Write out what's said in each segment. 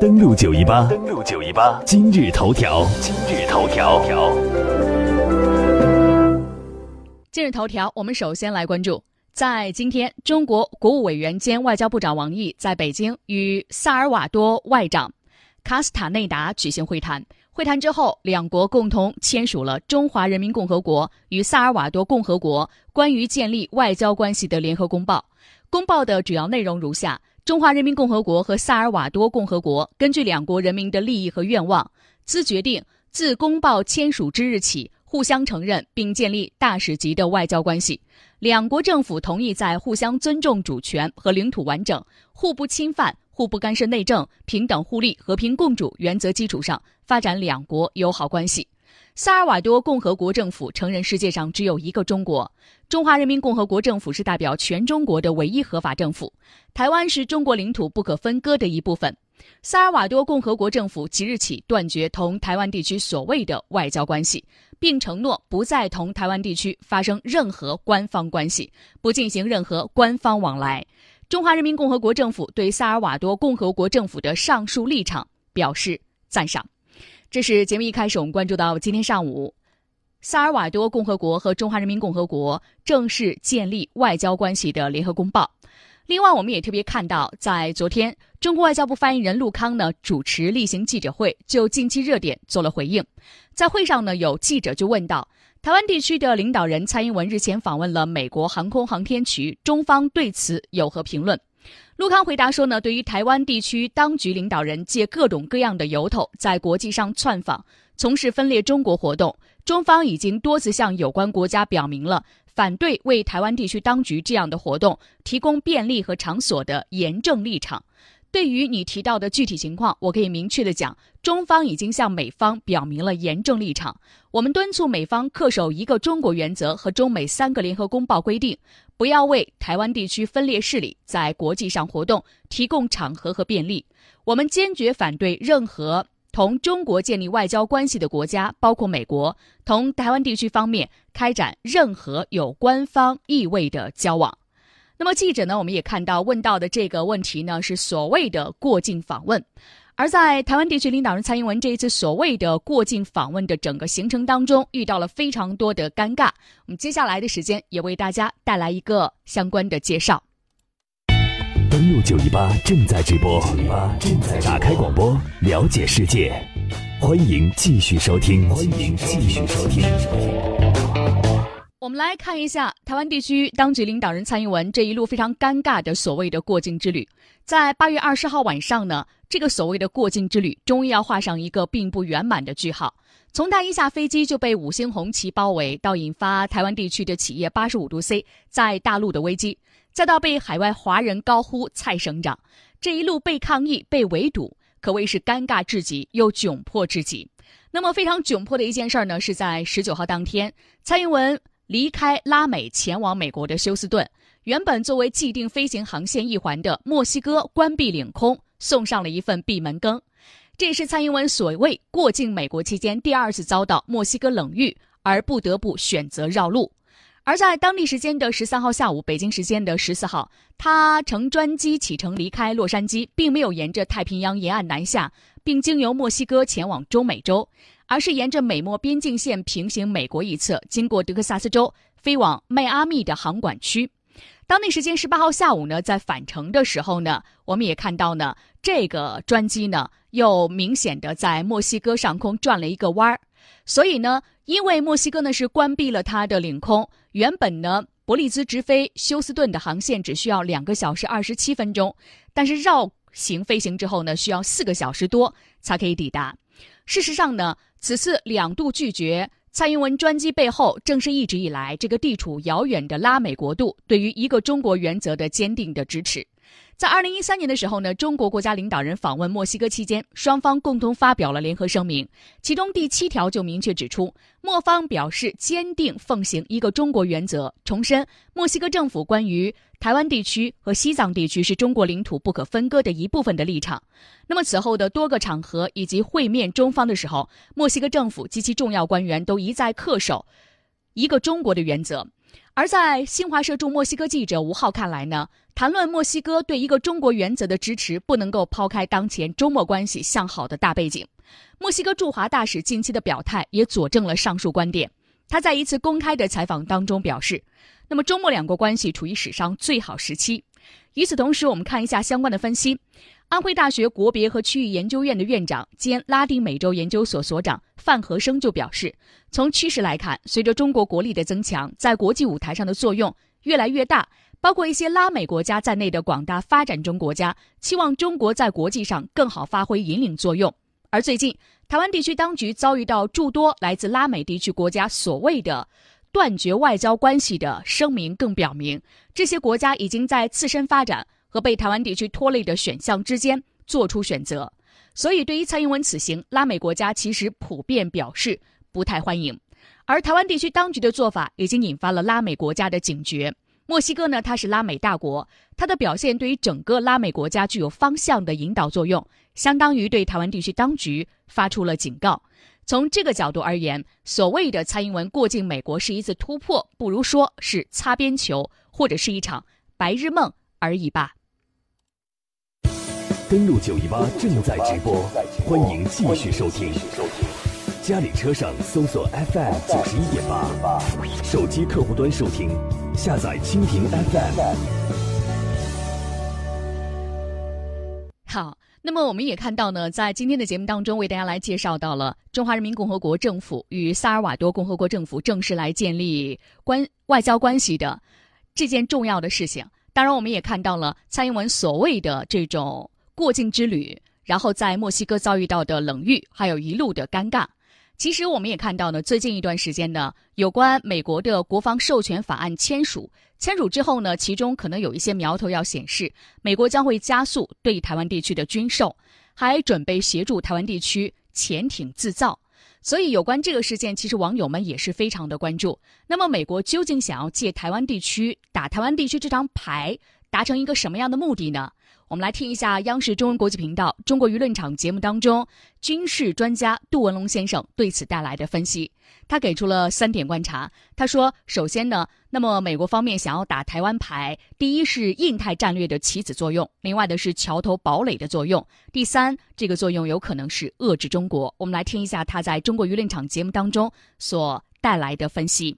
登录九一八，登录九一八，今日头条，今日头条。今日头条，我们首先来关注，在今天，中国国务委员兼外交部长王毅在北京与萨尔瓦多外长卡斯塔内达举行会谈。会谈之后，两国共同签署了《中华人民共和国与萨尔瓦多共和国关于建立外交关系的联合公报》。公报的主要内容如下：中华人民共和国和萨尔瓦多共和国根据两国人民的利益和愿望，兹决定自公报签署之日起。互相承认并建立大使级的外交关系，两国政府同意在互相尊重主权和领土完整、互不侵犯、互不干涉内政、平等互利、和平共处原则基础上发展两国友好关系。萨尔瓦多共和国政府承认世界上只有一个中国，中华人民共和国政府是代表全中国的唯一合法政府，台湾是中国领土不可分割的一部分。萨尔瓦多共和国政府即日起断绝同台湾地区所谓的外交关系。并承诺不再同台湾地区发生任何官方关系，不进行任何官方往来。中华人民共和国政府对萨尔瓦多共和国政府的上述立场表示赞赏。这是节目一开始我们关注到今天上午，萨尔瓦多共和国和中华人民共和国正式建立外交关系的联合公报。另外，我们也特别看到，在昨天，中国外交部发言人陆康呢主持例行记者会，就近期热点做了回应。在会上呢，有记者就问到，台湾地区的领导人蔡英文日前访问了美国航空航天局，中方对此有何评论？陆康回答说呢，对于台湾地区当局领导人借各种各样的由头在国际上窜访，从事分裂中国活动，中方已经多次向有关国家表明了。反对为台湾地区当局这样的活动提供便利和场所的严正立场。对于你提到的具体情况，我可以明确的讲，中方已经向美方表明了严正立场。我们敦促美方恪守一个中国原则和中美三个联合公报规定，不要为台湾地区分裂势力在国际上活动提供场合和便利。我们坚决反对任何。同中国建立外交关系的国家，包括美国，同台湾地区方面开展任何有官方意味的交往。那么，记者呢？我们也看到问到的这个问题呢，是所谓的过境访问。而在台湾地区领导人蔡英文这一次所谓的过境访问的整个行程当中，遇到了非常多的尴尬。我们接下来的时间也为大家带来一个相关的介绍。登录九一八正在直播，正在打开广播，了解世界。欢迎继续收听，欢迎继续收听。我们来看一下台湾地区当局领导人蔡英文这一路非常尴尬的所谓的过境之旅。在八月二十号晚上呢，这个所谓的过境之旅终于要画上一个并不圆满的句号。从他一下飞机就被五星红旗包围，到引发台湾地区的企业八十五度 C 在大陆的危机。再到被海外华人高呼“蔡省长”，这一路被抗议、被围堵，可谓是尴尬至极又窘迫至极。那么非常窘迫的一件事呢，是在十九号当天，蔡英文离开拉美前往美国的休斯顿，原本作为既定飞行航线一环的墨西哥关闭领空，送上了一份闭门羹。这也是蔡英文所谓过境美国期间第二次遭到墨西哥冷遇，而不得不选择绕路。而在当地时间的十三号下午，北京时间的十四号，他乘专机启程离开洛杉矶，并没有沿着太平洋沿岸南下，并经由墨西哥前往中美洲，而是沿着美墨边境线平行美国一侧，经过德克萨斯州，飞往迈阿密的航管区。当地时间十八号下午呢，在返程的时候呢，我们也看到呢，这个专机呢又明显的在墨西哥上空转了一个弯儿，所以呢，因为墨西哥呢是关闭了它的领空。原本呢，伯利兹直飞休斯顿的航线只需要两个小时二十七分钟，但是绕行飞行之后呢，需要四个小时多才可以抵达。事实上呢，此次两度拒绝蔡英文专机背后，正是一直以来这个地处遥远的拉美国度对于一个中国原则的坚定的支持。在二零一三年的时候呢，中国国家领导人访问墨西哥期间，双方共同发表了联合声明，其中第七条就明确指出，墨方表示坚定奉行一个中国原则，重申墨西哥政府关于台湾地区和西藏地区是中国领土不可分割的一部分的立场。那么此后的多个场合以及会面中方的时候，墨西哥政府及其重要官员都一再恪守一个中国的原则。而在新华社驻墨西哥记者吴浩看来呢，谈论墨西哥对一个中国原则的支持，不能够抛开当前中墨关系向好的大背景。墨西哥驻华大使近期的表态也佐证了上述观点。他在一次公开的采访当中表示，那么中墨两国关系处于史上最好时期。与此同时，我们看一下相关的分析。安徽大学国别和区域研究院的院长兼拉丁美洲研究所所长范和生就表示，从趋势来看，随着中国国力的增强，在国际舞台上的作用越来越大，包括一些拉美国家在内的广大发展中国家期望中国在国际上更好发挥引领作用。而最近，台湾地区当局遭遇到诸多来自拉美地区国家所谓的断绝外交关系的声明，更表明这些国家已经在自身发展。和被台湾地区拖累的选项之间做出选择，所以对于蔡英文此行，拉美国家其实普遍表示不太欢迎，而台湾地区当局的做法已经引发了拉美国家的警觉。墨西哥呢，它是拉美大国，它的表现对于整个拉美国家具有方向的引导作用，相当于对台湾地区当局发出了警告。从这个角度而言，所谓的蔡英文过境美国是一次突破，不如说是擦边球，或者是一场白日梦而已吧。登录九一八正在直播，欢迎继续收听。家里车上搜索 FM 九十一点八，手机客户端收听，下载蜻蜓 FM。好，那么我们也看到呢，在今天的节目当中，为大家来介绍到了中华人民共和国政府与萨尔瓦多共和国政府正式来建立关外交关系的这件重要的事情。当然，我们也看到了蔡英文所谓的这种。过境之旅，然后在墨西哥遭遇到的冷遇，还有一路的尴尬。其实我们也看到呢，最近一段时间呢，有关美国的国防授权法案签署，签署之后呢，其中可能有一些苗头要显示，美国将会加速对台湾地区的军售，还准备协助台湾地区潜艇制造。所以有关这个事件，其实网友们也是非常的关注。那么美国究竟想要借台湾地区打台湾地区这张牌，达成一个什么样的目的呢？我们来听一下央视中文国际频道《中国舆论场》节目当中，军事专家杜文龙先生对此带来的分析。他给出了三点观察。他说：首先呢，那么美国方面想要打台湾牌，第一是印太战略的棋子作用，另外的是桥头堡垒的作用，第三这个作用有可能是遏制中国。我们来听一下他在中国舆论场节目当中所带来的分析。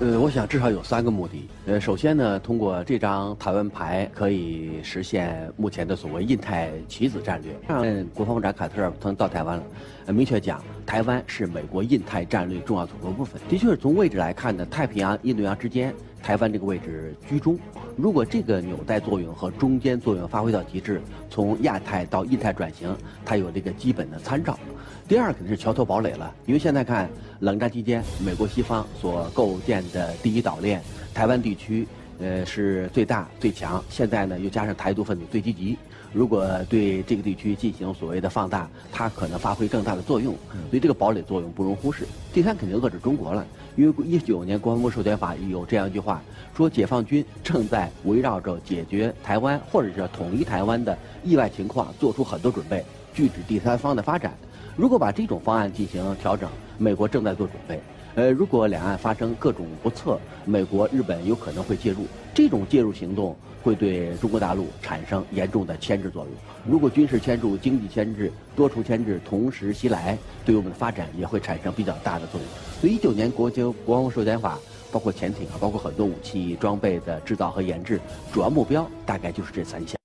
呃，我想至少有三个目的。呃，首先呢，通过这张台湾牌可以实现目前的所谓印太棋子战略。上国防部长凯特尔曾到台湾了，呃，明确讲台湾是美国印太战略重要组成部分。的确是从位置来看呢，太平洋、印度洋之间，台湾这个位置居中。如果这个纽带作用和中间作用发挥到极致，从亚太到印太转型，它有这个基本的参照。第二肯定是桥头堡垒了，因为现在看冷战期间美国西方所构建的第一岛链，台湾地区，呃是最大最强。现在呢又加上台独分子最积极，如果对这个地区进行所谓的放大，它可能发挥更大的作用。所以这个堡垒作用不容忽视。第三肯定遏制中国了，因为一九年国防部授权法有这样一句话，说解放军正在围绕着解决台湾或者是统一台湾的意外情况做出很多准备，拒止第三方的发展。如果把这种方案进行调整，美国正在做准备。呃，如果两岸发生各种不测，美国、日本有可能会介入。这种介入行动会对中国大陆产生严重的牵制作用。如果军事牵制、经济牵制、多重牵制同时袭来，对我们的发展也会产生比较大的作用。所以，一九年国军国防授权法，包括潜艇啊，包括很多武器装备的制造和研制，主要目标大概就是这三项。